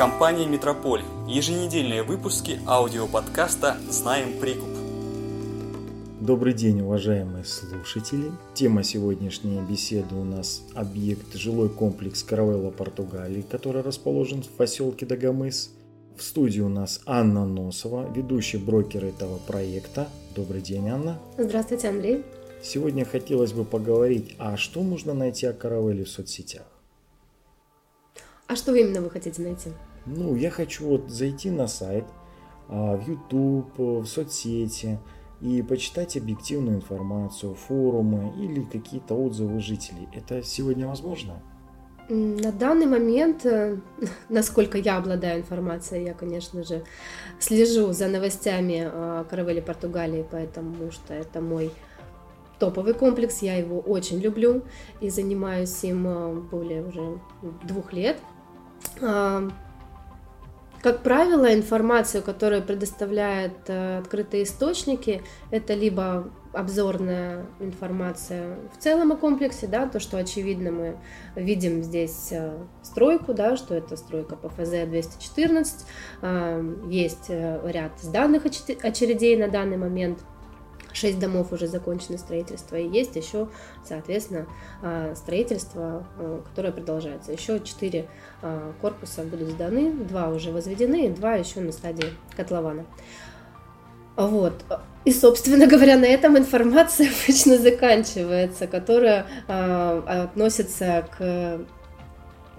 Компания «Метрополь». Еженедельные выпуски аудиоподкаста «Знаем прикуп». Добрый день, уважаемые слушатели. Тема сегодняшней беседы у нас объект жилой комплекс Каравелла Португалии, который расположен в поселке Дагомыс. В студии у нас Анна Носова, ведущий брокер этого проекта. Добрый день, Анна. Здравствуйте, Андрей. Сегодня хотелось бы поговорить, а что можно найти о Каравелле в соцсетях? А что именно вы хотите найти? Ну, я хочу вот зайти на сайт, а, в YouTube, в соцсети и почитать объективную информацию, форумы или какие-то отзывы жителей. Это сегодня возможно? На данный момент, э, насколько я обладаю информацией, я, конечно же, слежу за новостями о Каравелле Португалии, потому что это мой топовый комплекс, я его очень люблю и занимаюсь им э, более уже двух лет. Как правило, информацию, которую предоставляют э, открытые источники, это либо обзорная информация в целом о комплексе, да, то, что очевидно мы видим здесь э, стройку, да, что это стройка по ФЗ-214, э, есть ряд сданных очередей на данный момент, Шесть домов уже закончено строительство, и есть еще, соответственно, а, строительство, а, которое продолжается. Еще четыре а, корпуса будут сданы, два уже возведены, и два еще на стадии котлована. Вот. И, собственно говоря, на этом информация обычно заканчивается, которая относится к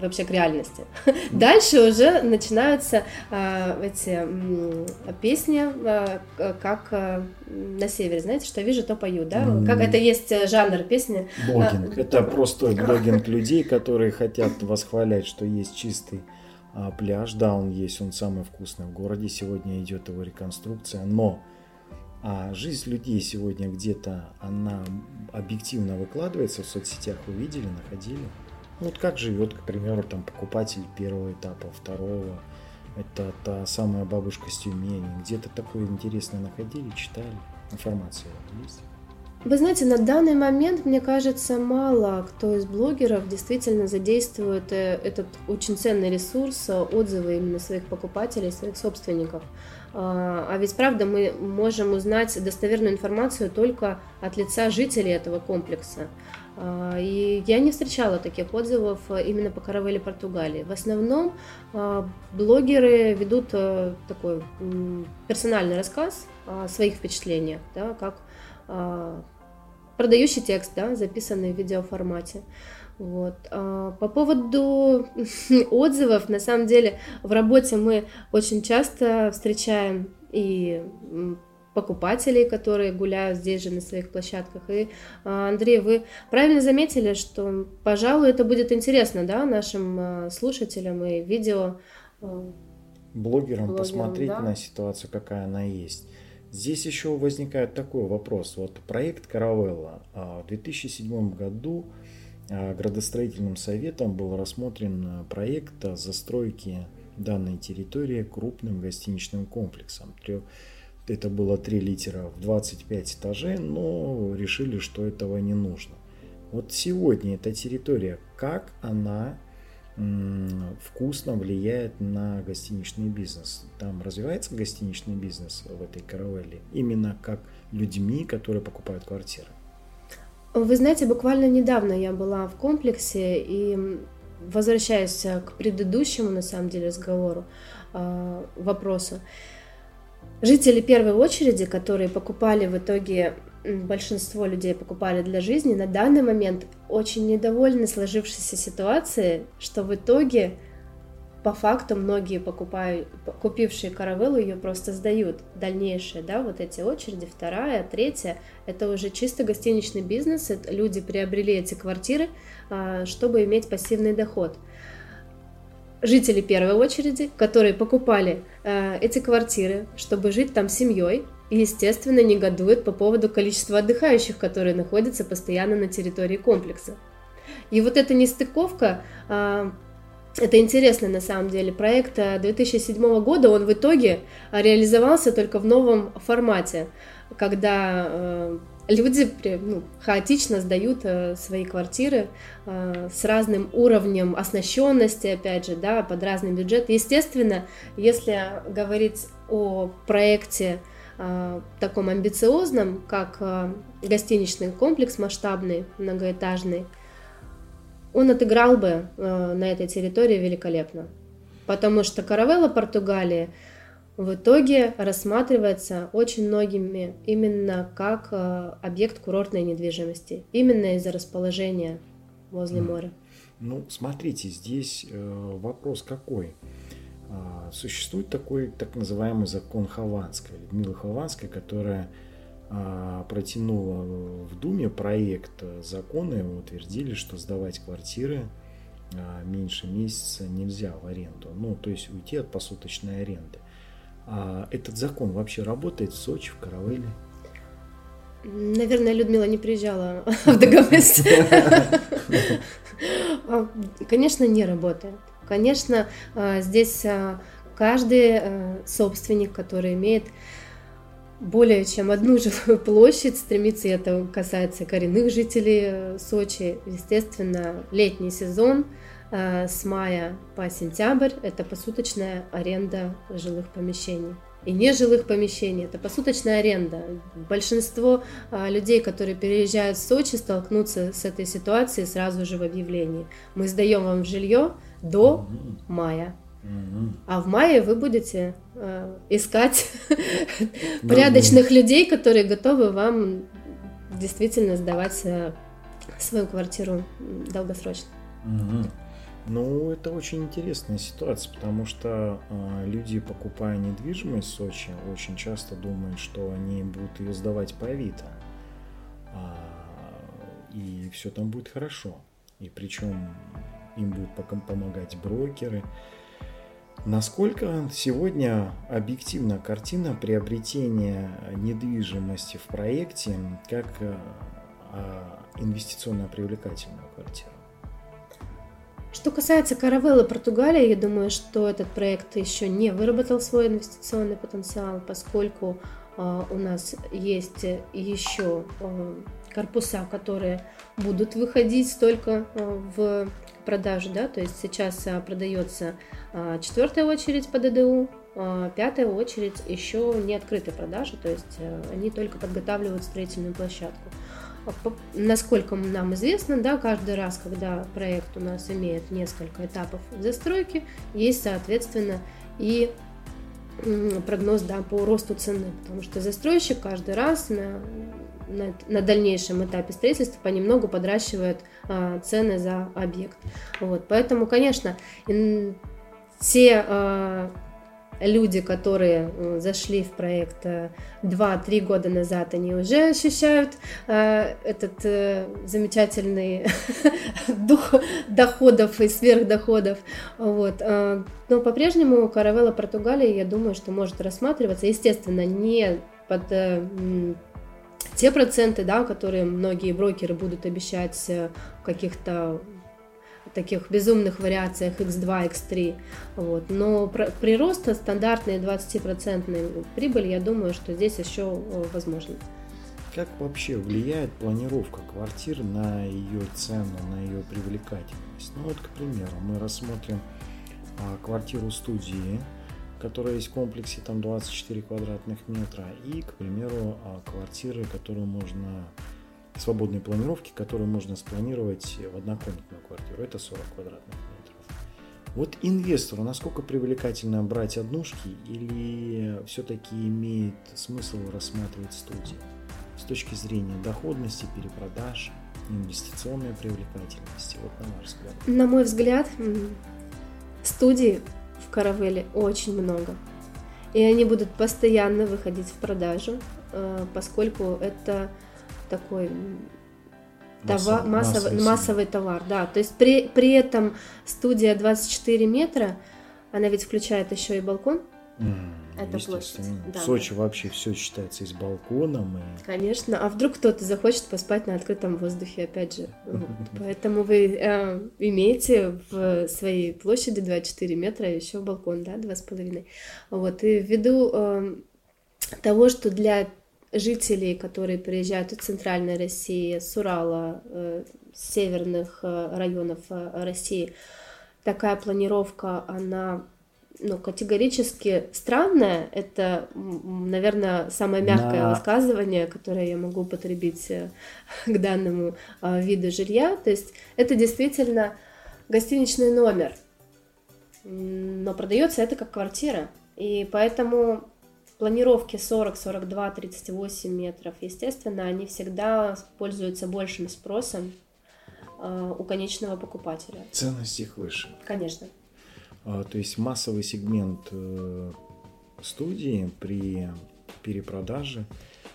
вообще к реальности. Дальше уже начинаются а, эти м, песни, а, как а, на севере, знаете, что вижу, то пою, да? Mm. Как это есть э, жанр песни? Блогинг. А, это простой блогинг людей, которые хотят восхвалять, что есть чистый а, пляж. Да, он есть, он самый вкусный в городе. Сегодня идет его реконструкция, но а жизнь людей сегодня где-то, она объективно выкладывается в соцсетях, увидели, находили. Вот как живет, к примеру, там покупатель первого этапа, второго. Это та самая бабушка с Тюмени. Где-то такое интересное находили, читали. Информация есть? Вы знаете, на данный момент, мне кажется, мало кто из блогеров действительно задействует э, этот очень ценный ресурс, э, отзывы именно своих покупателей, своих собственников. А, а ведь правда мы можем узнать достоверную информацию только от лица жителей этого комплекса. А, и я не встречала таких отзывов э, именно по каравелле Португалии. В основном а, блогеры ведут э, такой персональный рассказ о своих впечатлениях, да, как а, продающий текст, да, записанный в видеоформате. Вот. По поводу отзывов, на самом деле в работе мы очень часто встречаем и покупателей, которые гуляют здесь же на своих площадках. И, а, Андрей, вы правильно заметили, что, пожалуй, это будет интересно, да, нашим а, слушателям и видео а, блогерам, блогерам посмотреть да? на ситуацию, какая она есть. Здесь еще возникает такой вопрос. Вот проект Каравелла в 2007 году градостроительным советом был рассмотрен проект застройки данной территории крупным гостиничным комплексом это было 3 литера в 25 этажей, но решили, что этого не нужно. Вот сегодня эта территория, как она вкусно влияет на гостиничный бизнес. Там развивается гостиничный бизнес в этой каравелле, именно как людьми, которые покупают квартиры. Вы знаете, буквально недавно я была в комплексе и возвращаясь к предыдущему, на самом деле, разговору, а, вопросу, Жители первой очереди, которые покупали в итоге, большинство людей покупали для жизни, на данный момент очень недовольны сложившейся ситуацией, что в итоге по факту многие покупают, купившие каравеллу ее просто сдают. Дальнейшие, да, вот эти очереди, вторая, третья, это уже чисто гостиничный бизнес, люди приобрели эти квартиры, а, чтобы иметь пассивный доход жители первой очереди, которые покупали э, эти квартиры, чтобы жить там семьей, и, естественно, негодуют по поводу количества отдыхающих, которые находятся постоянно на территории комплекса. И вот эта нестыковка, э, это интересно на самом деле. Проект 2007 года, он в итоге реализовался только в новом формате, когда э, люди ну, хаотично сдают э, свои квартиры э, с разным уровнем оснащенности, опять же, да, под разный бюджет. Естественно, если говорить о проекте э, таком амбициозном, как гостиничный комплекс масштабный, многоэтажный, он отыграл бы на этой территории великолепно. Потому что Каравелла Португалии в итоге рассматривается очень многими именно как э, объект курортной недвижимости, именно из-за расположения возле моря. Ну, смотрите, здесь э, вопрос какой. А, существует такой так называемый закон Хованской, Людмила Хованская, которая а, протянула в Думе проект закона, и утвердили, что сдавать квартиры а, меньше месяца нельзя в аренду. Ну, то есть уйти от посуточной аренды. А этот закон вообще работает в Сочи, в Каравелле? Наверное, Людмила не приезжала в Дагомес. А, конечно, не работает. Конечно, а, здесь а, каждый собственник, который имеет более чем одну жилую площадь, стремится, это касается коренных жителей Сочи, естественно, летний сезон – Э, с мая по сентябрь это посуточная аренда жилых помещений. И нежилых помещений это посуточная аренда. Большинство а, людей, которые переезжают в Сочи, столкнутся с этой ситуацией сразу же в объявлении. Мы сдаем вам жилье до мая. А в мае вы будете э, искать порядочных людей, которые готовы вам действительно сдавать э, свою квартиру долгосрочно. Ну, это очень интересная ситуация, потому что э, люди, покупая недвижимость в Сочи, очень часто думают, что они будут ее сдавать по Авито. А, и все там будет хорошо. И причем им будут помогать брокеры. Насколько сегодня объективна картина приобретения недвижимости в проекте как э, инвестиционно привлекательную квартиру? Что касается Каравеллы Португалии, я думаю, что этот проект еще не выработал свой инвестиционный потенциал, поскольку э, у нас есть еще э, корпуса, которые будут выходить только э, в продажу, да, то есть сейчас продается четвертая очередь по ДДУ, пятая очередь еще не открытой продажи, то есть они только подготавливают строительную площадку. Насколько нам известно, да, каждый раз, когда проект у нас имеет несколько этапов застройки, есть, соответственно, и прогноз да, по росту цены, потому что застройщик каждый раз на, на, на дальнейшем этапе строительства понемногу подращивает а, цены за объект. Вот, поэтому, конечно, те а, люди, которые э, зашли в проект 2-3 э, года назад, они уже ощущают э, этот замечательный дух доходов и сверхдоходов. Вот. Но по-прежнему Каравелла Португалии, я думаю, что может рассматриваться, естественно, не под те проценты, да, которые многие брокеры будут обещать каких-то таких безумных вариациях x2, x3. Вот. Но прироста стандартной 20% прибыль, я думаю, что здесь еще э, возможно. Как вообще влияет планировка квартир на ее цену, на ее привлекательность? Ну вот, к примеру, мы рассмотрим а, квартиру студии, которая есть в комплексе там 24 квадратных метра, и, к примеру, а, квартиры, которую можно свободной планировки, которую можно спланировать в однокомнатную квартиру. Это 40 квадратных метров. Вот инвестору насколько привлекательно брать однушки или все-таки имеет смысл рассматривать студии с точки зрения доходности, перепродаж, инвестиционной привлекательности? Вот на ваш взгляд. На мой взгляд, студий в Каравеле очень много. И они будут постоянно выходить в продажу, э, поскольку это такой товар, массовый, массовый, массовый товар, да. То есть при, при этом студия 24 метра, она ведь включает еще и балкон. Mm, Это площадь. Да, в Сочи да. вообще все считается и с балконом. И... Конечно. А вдруг кто-то захочет поспать на открытом воздухе, опять же. Вот. Поэтому вы э, имеете в своей площади 24 метра еще балкон, да, 2,5. Вот. И ввиду э, того, что для жителей, которые приезжают из Центральной России, с Урала, э, с северных э, районов э, России, такая планировка, она ну, категорически странная. Это, наверное, самое мягкое На... высказывание, которое я могу употребить к данному виду жилья. То есть это действительно гостиничный номер, но продается это как квартира. И поэтому планировки 40, 42, 38 метров, естественно, они всегда пользуются большим спросом э, у конечного покупателя. Ценность их выше. Конечно. А, то есть массовый сегмент э, студии при перепродаже,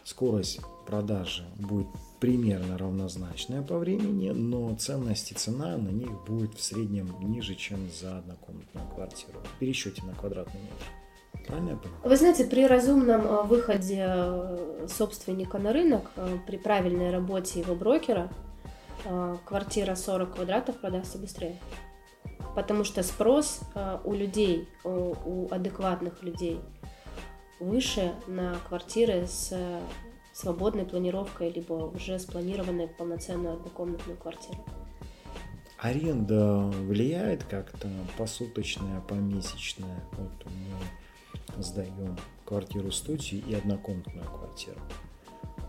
скорость продажи будет примерно равнозначная по времени, но ценность и цена на них будет в среднем ниже, чем за однокомнатную квартиру в пересчете на квадратный метр. Правильно я понимаю? Вы знаете, при разумном э, выходе э, собственника на рынок, э, при правильной работе его брокера, квартира 40 квадратов продастся быстрее. Потому что спрос у людей, у адекватных людей выше на квартиры с свободной планировкой, либо уже спланированной полноценную однокомнатную квартиру. Аренда влияет как-то посуточная, помесячная? Вот мы сдаем квартиру студии и однокомнатную квартиру.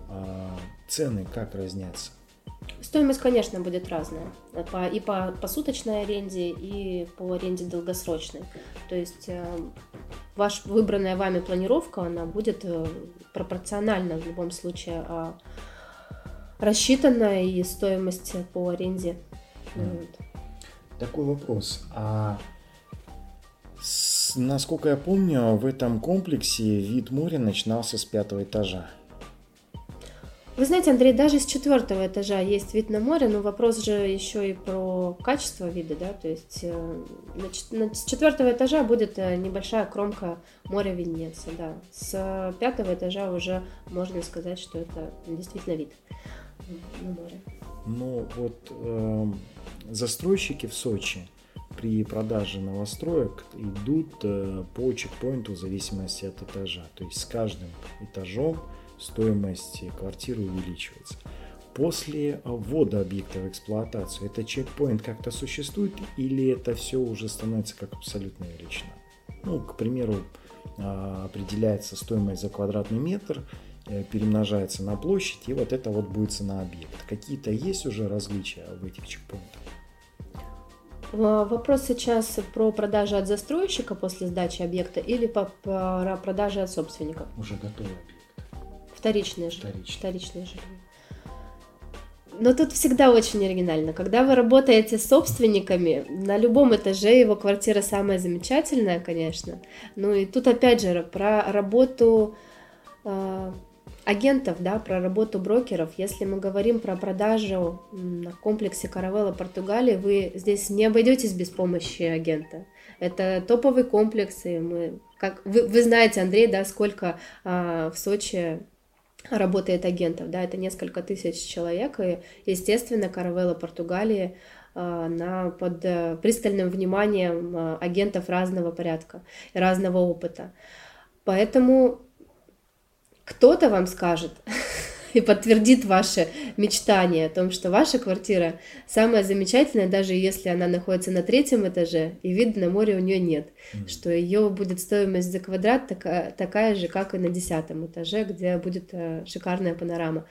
А цены как разнятся? Стоимость, конечно, будет разная. И по посуточной аренде, и по аренде долгосрочной. То есть э, ваш выбранная вами планировка, она будет э, пропорциональна в любом случае а рассчитана и стоимость по аренде. Mm. Вот. Такой вопрос. А насколько я помню, в этом комплексе вид моря начинался с пятого этажа. Вы знаете, Андрей, даже с четвертого этажа есть вид на море, но вопрос же еще и про качество вида, да, то есть э, с четвертого этажа будет э, небольшая кромка моря виднеться, да. С пятого этажа уже можно сказать, что это действительно вид на море. Ну вот э, застройщики в Сочи, при продаже новостроек идут э, по чекпоинту в зависимости от этажа. То есть с каждым этажом стоимость квартиры увеличивается. После ввода объекта в эксплуатацию этот чекпоинт как-то существует или это все уже становится как абсолютная величина? Ну, к примеру, а, определяется стоимость за квадратный метр, э, перемножается на площадь, и вот это вот будет цена объекта. Какие-то есть уже различия в этих чекпоинтах? Вопрос сейчас про продажи от застройщика после сдачи объекта или по, по продаже от собственников? Уже готовый объект. Вторичное жилье. Вторичное жилье. Но тут всегда очень оригинально. Когда вы работаете с собственниками, на любом этаже его квартира самая замечательная, конечно. Ну и тут опять же про работу а, агентов, да, про работу брокеров. Если мы говорим про продажу на комплексе Каравелла Португалии, вы здесь не обойдетесь без помощи агента. Это топовый комплекс, и мы, как вы, вы знаете, Андрей, да, сколько а, в Сочи работает агентов, да, это несколько тысяч человек, и, естественно, Каравелла Португалии а, на, под э, пристальным вниманием а, агентов разного порядка разного опыта. Поэтому кто-то вам скажет и подтвердит ваше мечтание о том, что ваша квартира самая замечательная, даже если она находится на третьем этаже и вида на море у нее нет, mm-hmm. что ее будет стоимость за квадрат такая, такая же, как и на десятом этаже, где будет э, шикарная панорама.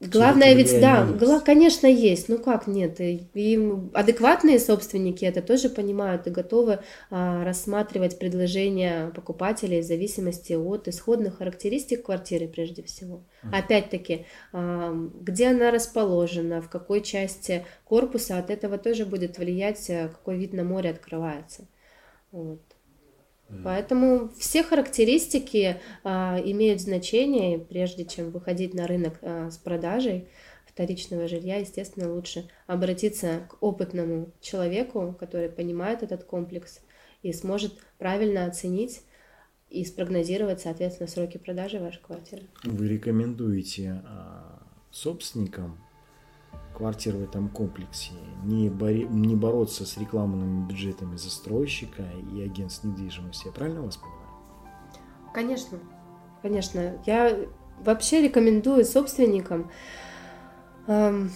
Главное ведь, да, гла, конечно, есть. Ну как нет? И, и адекватные собственники это тоже понимают и готовы а, рассматривать предложения покупателей в зависимости от исходных характеристик квартиры прежде всего. Mm. Опять-таки, а, где она расположена, в какой части корпуса, от этого тоже будет влиять, а, какой вид на море открывается. Вот. Поэтому все характеристики а, имеют значение, прежде чем выходить на рынок а, с продажей вторичного жилья, естественно, лучше обратиться к опытному человеку, который понимает этот комплекс и сможет правильно оценить и спрогнозировать, соответственно, сроки продажи вашей квартиры. Вы рекомендуете а, собственникам квартир в этом комплексе, не, бори, не бороться с рекламными бюджетами застройщика и агентств недвижимости. Я правильно вас понимаю? Конечно. конечно. Я вообще рекомендую собственникам эм,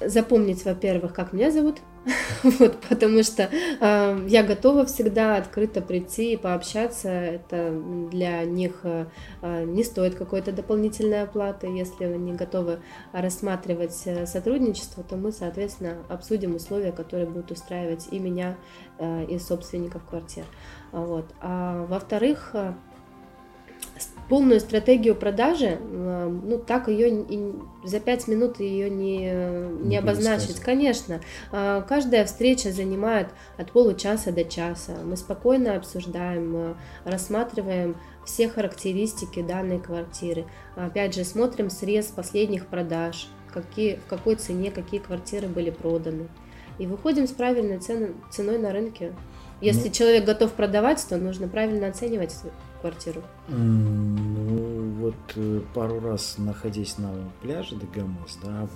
запомнить, во-первых, как меня зовут, вот, потому что э, я готова всегда открыто прийти и пообщаться. Это для них э, не стоит какой-то дополнительной оплаты. Если они готовы рассматривать э, сотрудничество, то мы, соответственно, обсудим условия, которые будут устраивать и меня, э, и собственников квартир. Вот. А во-вторых, э, полную стратегию продажи, э, ну так ее за пять минут ее не, не, не обозначить, конечно. Э, каждая встреча занимает от получаса до часа. Мы спокойно обсуждаем, э, рассматриваем все характеристики данной квартиры. Опять же, смотрим срез последних продаж, какие, в какой цене какие квартиры были проданы. И выходим с правильной ценой, ценой на рынке. Если ну, человек готов продавать, то нужно правильно оценивать квартиру? Ну, вот э, пару раз находясь на пляже Дагомыс, да,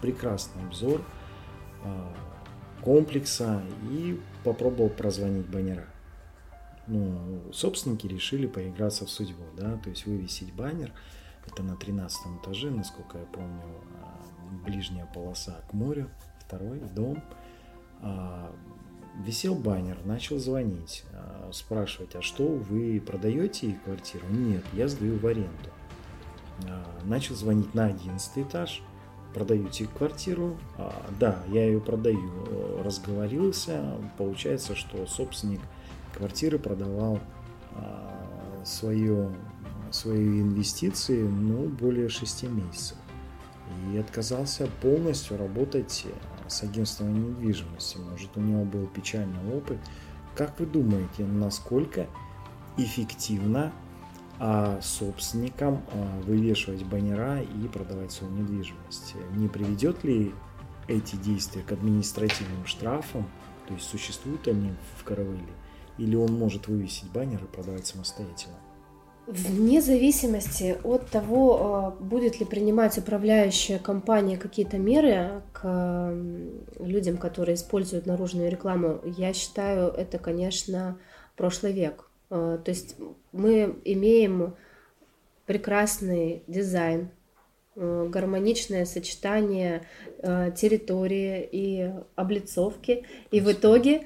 прекрасный обзор а, комплекса и попробовал прозвонить баннера. Ну, собственники решили поиграться в судьбу, да, то есть вывесить баннер, это на 13 этаже, насколько я помню, а, ближняя полоса к морю, второй дом, а, висел баннер, начал звонить, а, спрашивать, а что вы продаете квартиру? Нет, я сдаю в аренду. А, начал звонить на 11 этаж, продаете квартиру? А, да, я ее продаю. Разговорился, получается, что собственник квартиры продавал свое, свои инвестиции ну, более 6 месяцев. И отказался полностью работать с агентством недвижимости. Может, у него был печальный опыт. Как вы думаете, насколько эффективно а собственникам а, вывешивать баннера и продавать свою недвижимость? Не приведет ли эти действия к административным штрафам? То есть существуют они в Каравеле? Или он может вывесить баннер и продавать самостоятельно? Вне зависимости от того, а, будет ли принимать управляющая компания какие-то меры к людям, которые используют наружную рекламу, я считаю, это, конечно, прошлый век. А, то есть мы имеем прекрасный дизайн, а, гармоничное сочетание территории и облицовки, и в итоге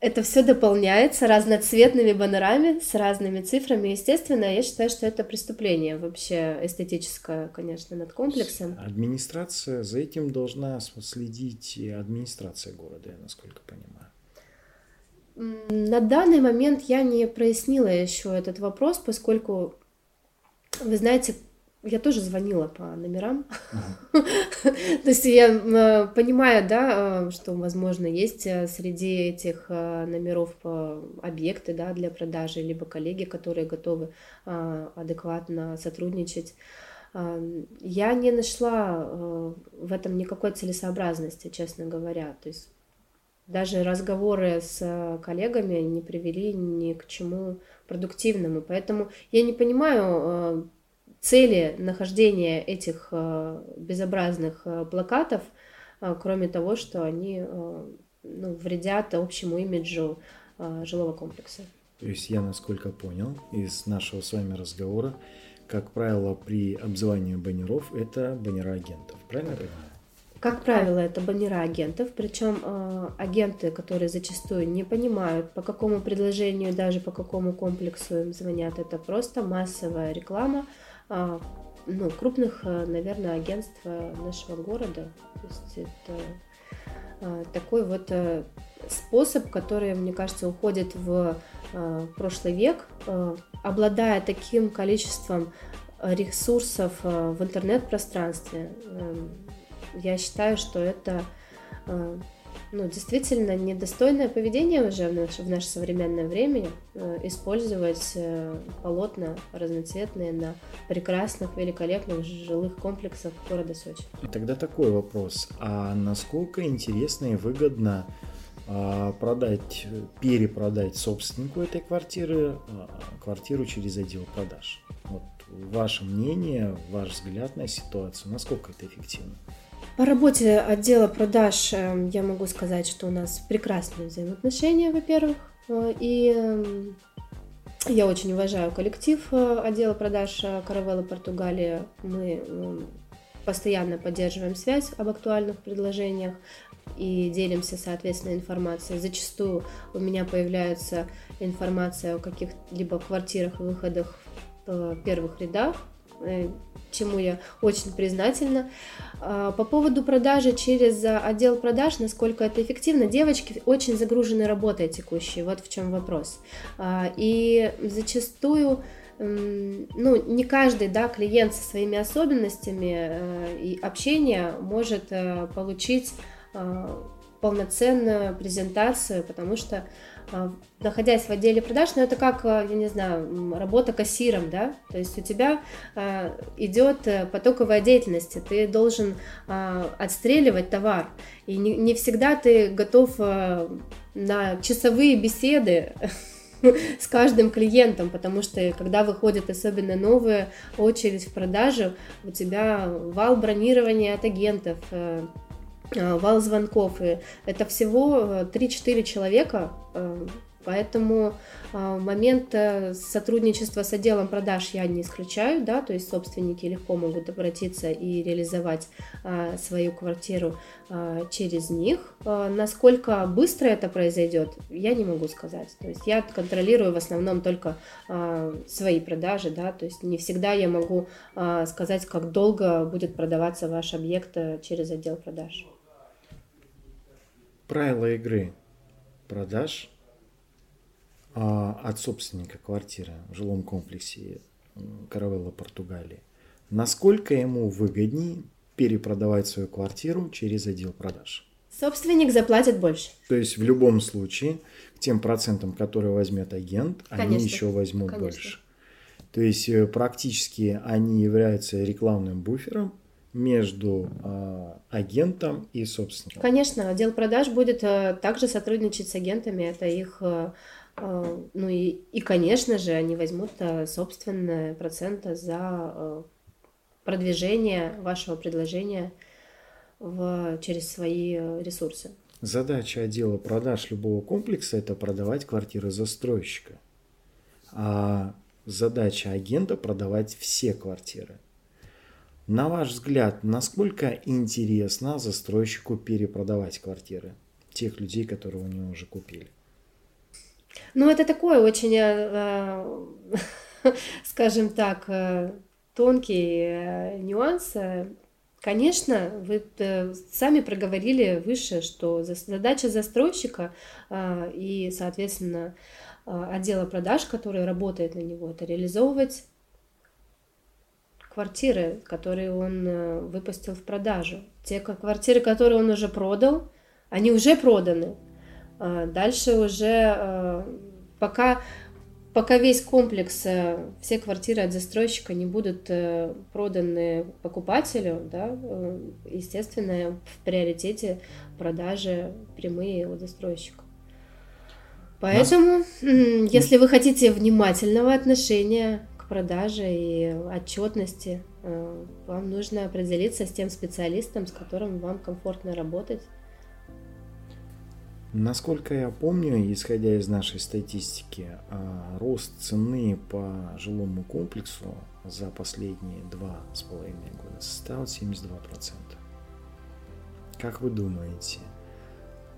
это все дополняется разноцветными баннерами с разными цифрами. Естественно, я считаю, что это преступление вообще эстетическое, конечно, над комплексом. Администрация за этим должна следить, и администрация города, я насколько понимаю. На данный момент я не прояснила еще этот вопрос, поскольку, вы знаете, я тоже звонила по номерам. То есть я э, понимаю, да, э, что, возможно, есть э, среди этих номеров объекты да, для продажи, либо коллеги, которые готовы адекватно сотрудничать. Я не нашла в этом никакой целесообразности, честно говоря. То есть даже разговоры с коллегами не привели ни к чему продуктивному. Поэтому я не понимаю, цели нахождения этих э, безобразных э, плакатов, э, кроме того, что они ну, вредят общему имиджу жилого комплекса. То есть я, насколько понял из нашего с вами разговора, как правило, при обзывании баннеров это баннера агентов. Правильно я понимаю? Как правило, это баннера агентов, причем э, агенты, которые зачастую не понимают, по какому предложению, даже по какому комплексу им звонят, это просто массовая реклама, ну, крупных, э, наверное, агентств нашего города. То есть это а, такой вот э, способ, который, мне кажется, уходит в э, прошлый век, обладая таким количеством ресурсов в интернет-пространстве. Я считаю, что это ну, действительно недостойное поведение уже в наше, в наше современное время э, использовать э, полотна разноцветные на прекрасных, великолепных жилых комплексах города Сочи. Тогда такой вопрос. А насколько интересно и выгодно а, продать, перепродать собственнику этой квартиры а, квартиру через отдел продаж? Вот ваше мнение, ваш взгляд на ситуацию, насколько это эффективно? По работе отдела продаж эм, я могу сказать, что у нас прекрасные взаимоотношения, во-первых, э, и эм, Я очень уважаю коллектив э, отдела продаж Каравелла Португалии. Мы постоянно поддерживаем связь об актуальных предложениях и делимся, соответственно, информацией. Зачастую у меня появляется информация о каких-либо квартирах выходах в первых рядах, э, чему я очень признательна. А, по поводу продажи через отдел продаж, насколько это эффективно, девочки очень загружены работой текущей, вот в чем вопрос. А, и зачастую ну, не каждый да, клиент со своими особенностями э, и общения может э, получить полноценную презентацию, потому что а, находясь в отделе продаж, ну это как, а, я не знаю, работа кассиром, да, то есть у тебя а, идет э, потоковая деятельность, ты должен отстреливать товар, и не, всегда ты готов на часовые беседы с каждым клиентом, потому что когда выходит особенно новая очередь в продажу, у тебя вал бронирования от агентов, Э, вал звонков. И это всего 3-4 э, человека, э, поэтому момент сотрудничества с отделом продаж я не исключаю, да, то есть собственники легко могут обратиться и реализовать свою квартиру через них. Насколько быстро это произойдет, я не могу сказать. То есть я контролирую в основном только свои продажи, да, то есть не всегда я могу сказать, как долго будет продаваться ваш объект через отдел продаж. Правила игры продаж а, от собственника квартиры в жилом комплексе Каравелла Португалии. Насколько ему выгоднее перепродавать свою квартиру через отдел продаж? Собственник заплатит больше. То есть в любом случае к тем процентам, которые возьмет агент, Конечно. они еще возьмут Конечно. больше. То есть э, практически они являются рекламным буфером между э, агентом и собственником. Конечно, отдел продаж будет э, также сотрудничать с агентами, это их, э, э, ну и, и, конечно же, они возьмут э, собственные проценты за э, продвижение вашего предложения в, через свои ресурсы. Задача отдела продаж любого комплекса – это продавать квартиры застройщика. А задача агента – продавать все квартиры. На ваш взгляд, насколько интересно застройщику перепродавать квартиры тех людей, которые у него уже купили? Ну, это такой очень, э, э, скажем так, э, тонкий нюанс. Конечно, вы сами проговорили выше, что задача застройщика и, соответственно, отдела продаж, который работает на него, это реализовывать квартиры, которые он э, выпустил в продажу. Те квартиры, которые он уже продал, они уже проданы. А дальше уже э, пока, пока весь комплекс, э, все квартиры от застройщика не будут проданы покупателю, да, естественно, в приоритете продажи прямые у застройщика. Поэтому, если вы хотите внимательного отношения продаже и отчетности. Э, вам нужно определиться с тем специалистом, с которым вам комфортно работать. Насколько я помню, исходя из нашей статистики, э, рост цены по жилому комплексу за последние два с половиной года составил 72%. Как вы думаете,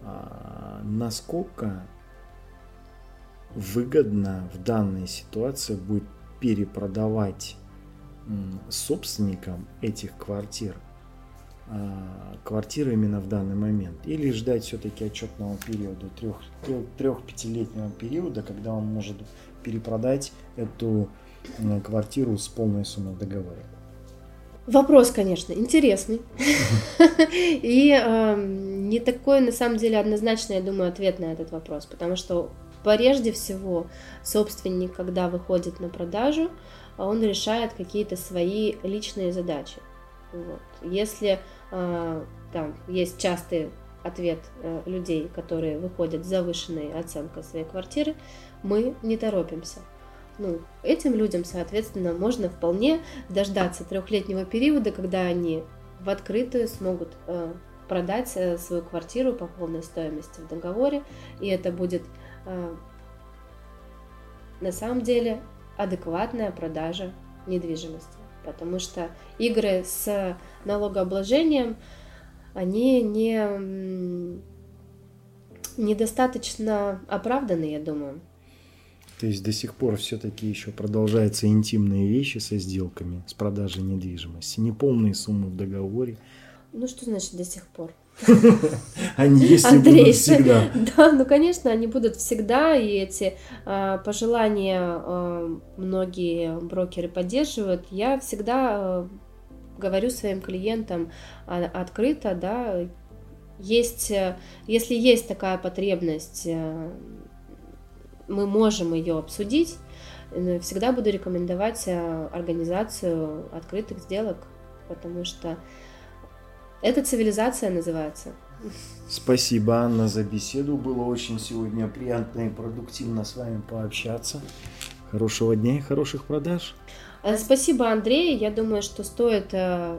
а, насколько выгодно в данной ситуации будет перепродавать собственникам этих квартир а, квартиры именно в данный момент или ждать все-таки отчетного периода, трех-пятилетнего периода, когда он может перепродать эту квартиру с полной суммой в договоре. Вопрос, конечно, интересный. И не такой, на самом деле, однозначный, я думаю, ответ на этот вопрос, потому что Прежде всего, собственник, когда выходит на продажу, он решает какие-то свои личные задачи. Вот. Если э, там есть частый ответ э, людей, которые выходят с завышенной оценкой своей квартиры, мы не торопимся. Ну, этим людям, соответственно, можно вполне дождаться трехлетнего периода, когда они в открытую смогут э, продать э, свою квартиру по полной стоимости в договоре, и это будет на самом деле адекватная продажа недвижимости. Потому что игры с налогообложением, они не недостаточно оправданы, я думаю. То есть до сих пор все-таки еще продолжаются интимные вещи со сделками, с продажей недвижимости, неполные суммы в договоре. Ну что значит до сих пор? Они есть и будут всегда. Да, ну конечно, они будут всегда, и эти э, пожелания э, многие брокеры поддерживают. Я всегда э, говорю своим клиентам э, открыто, да, есть, э, если есть такая потребность, э, мы можем ее обсудить. Всегда буду рекомендовать э, организацию открытых сделок, потому что это цивилизация называется. Спасибо, Анна, за беседу. Было очень сегодня приятно и продуктивно с вами пообщаться. Хорошего дня и хороших продаж. Э, спасибо, Андрей. Я думаю, что стоит э,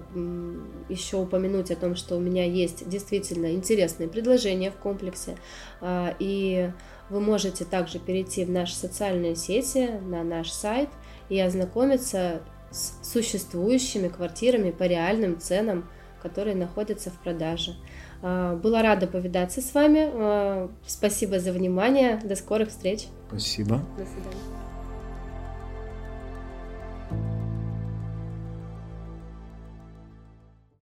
еще упомянуть о том, что у меня есть действительно интересные предложения в комплексе. Э, и вы можете также перейти в наши социальные сети, на наш сайт и ознакомиться с существующими квартирами по реальным ценам которые находятся в продаже. А, была рада повидаться с вами. А, спасибо за внимание. До скорых встреч. Спасибо. До свидания.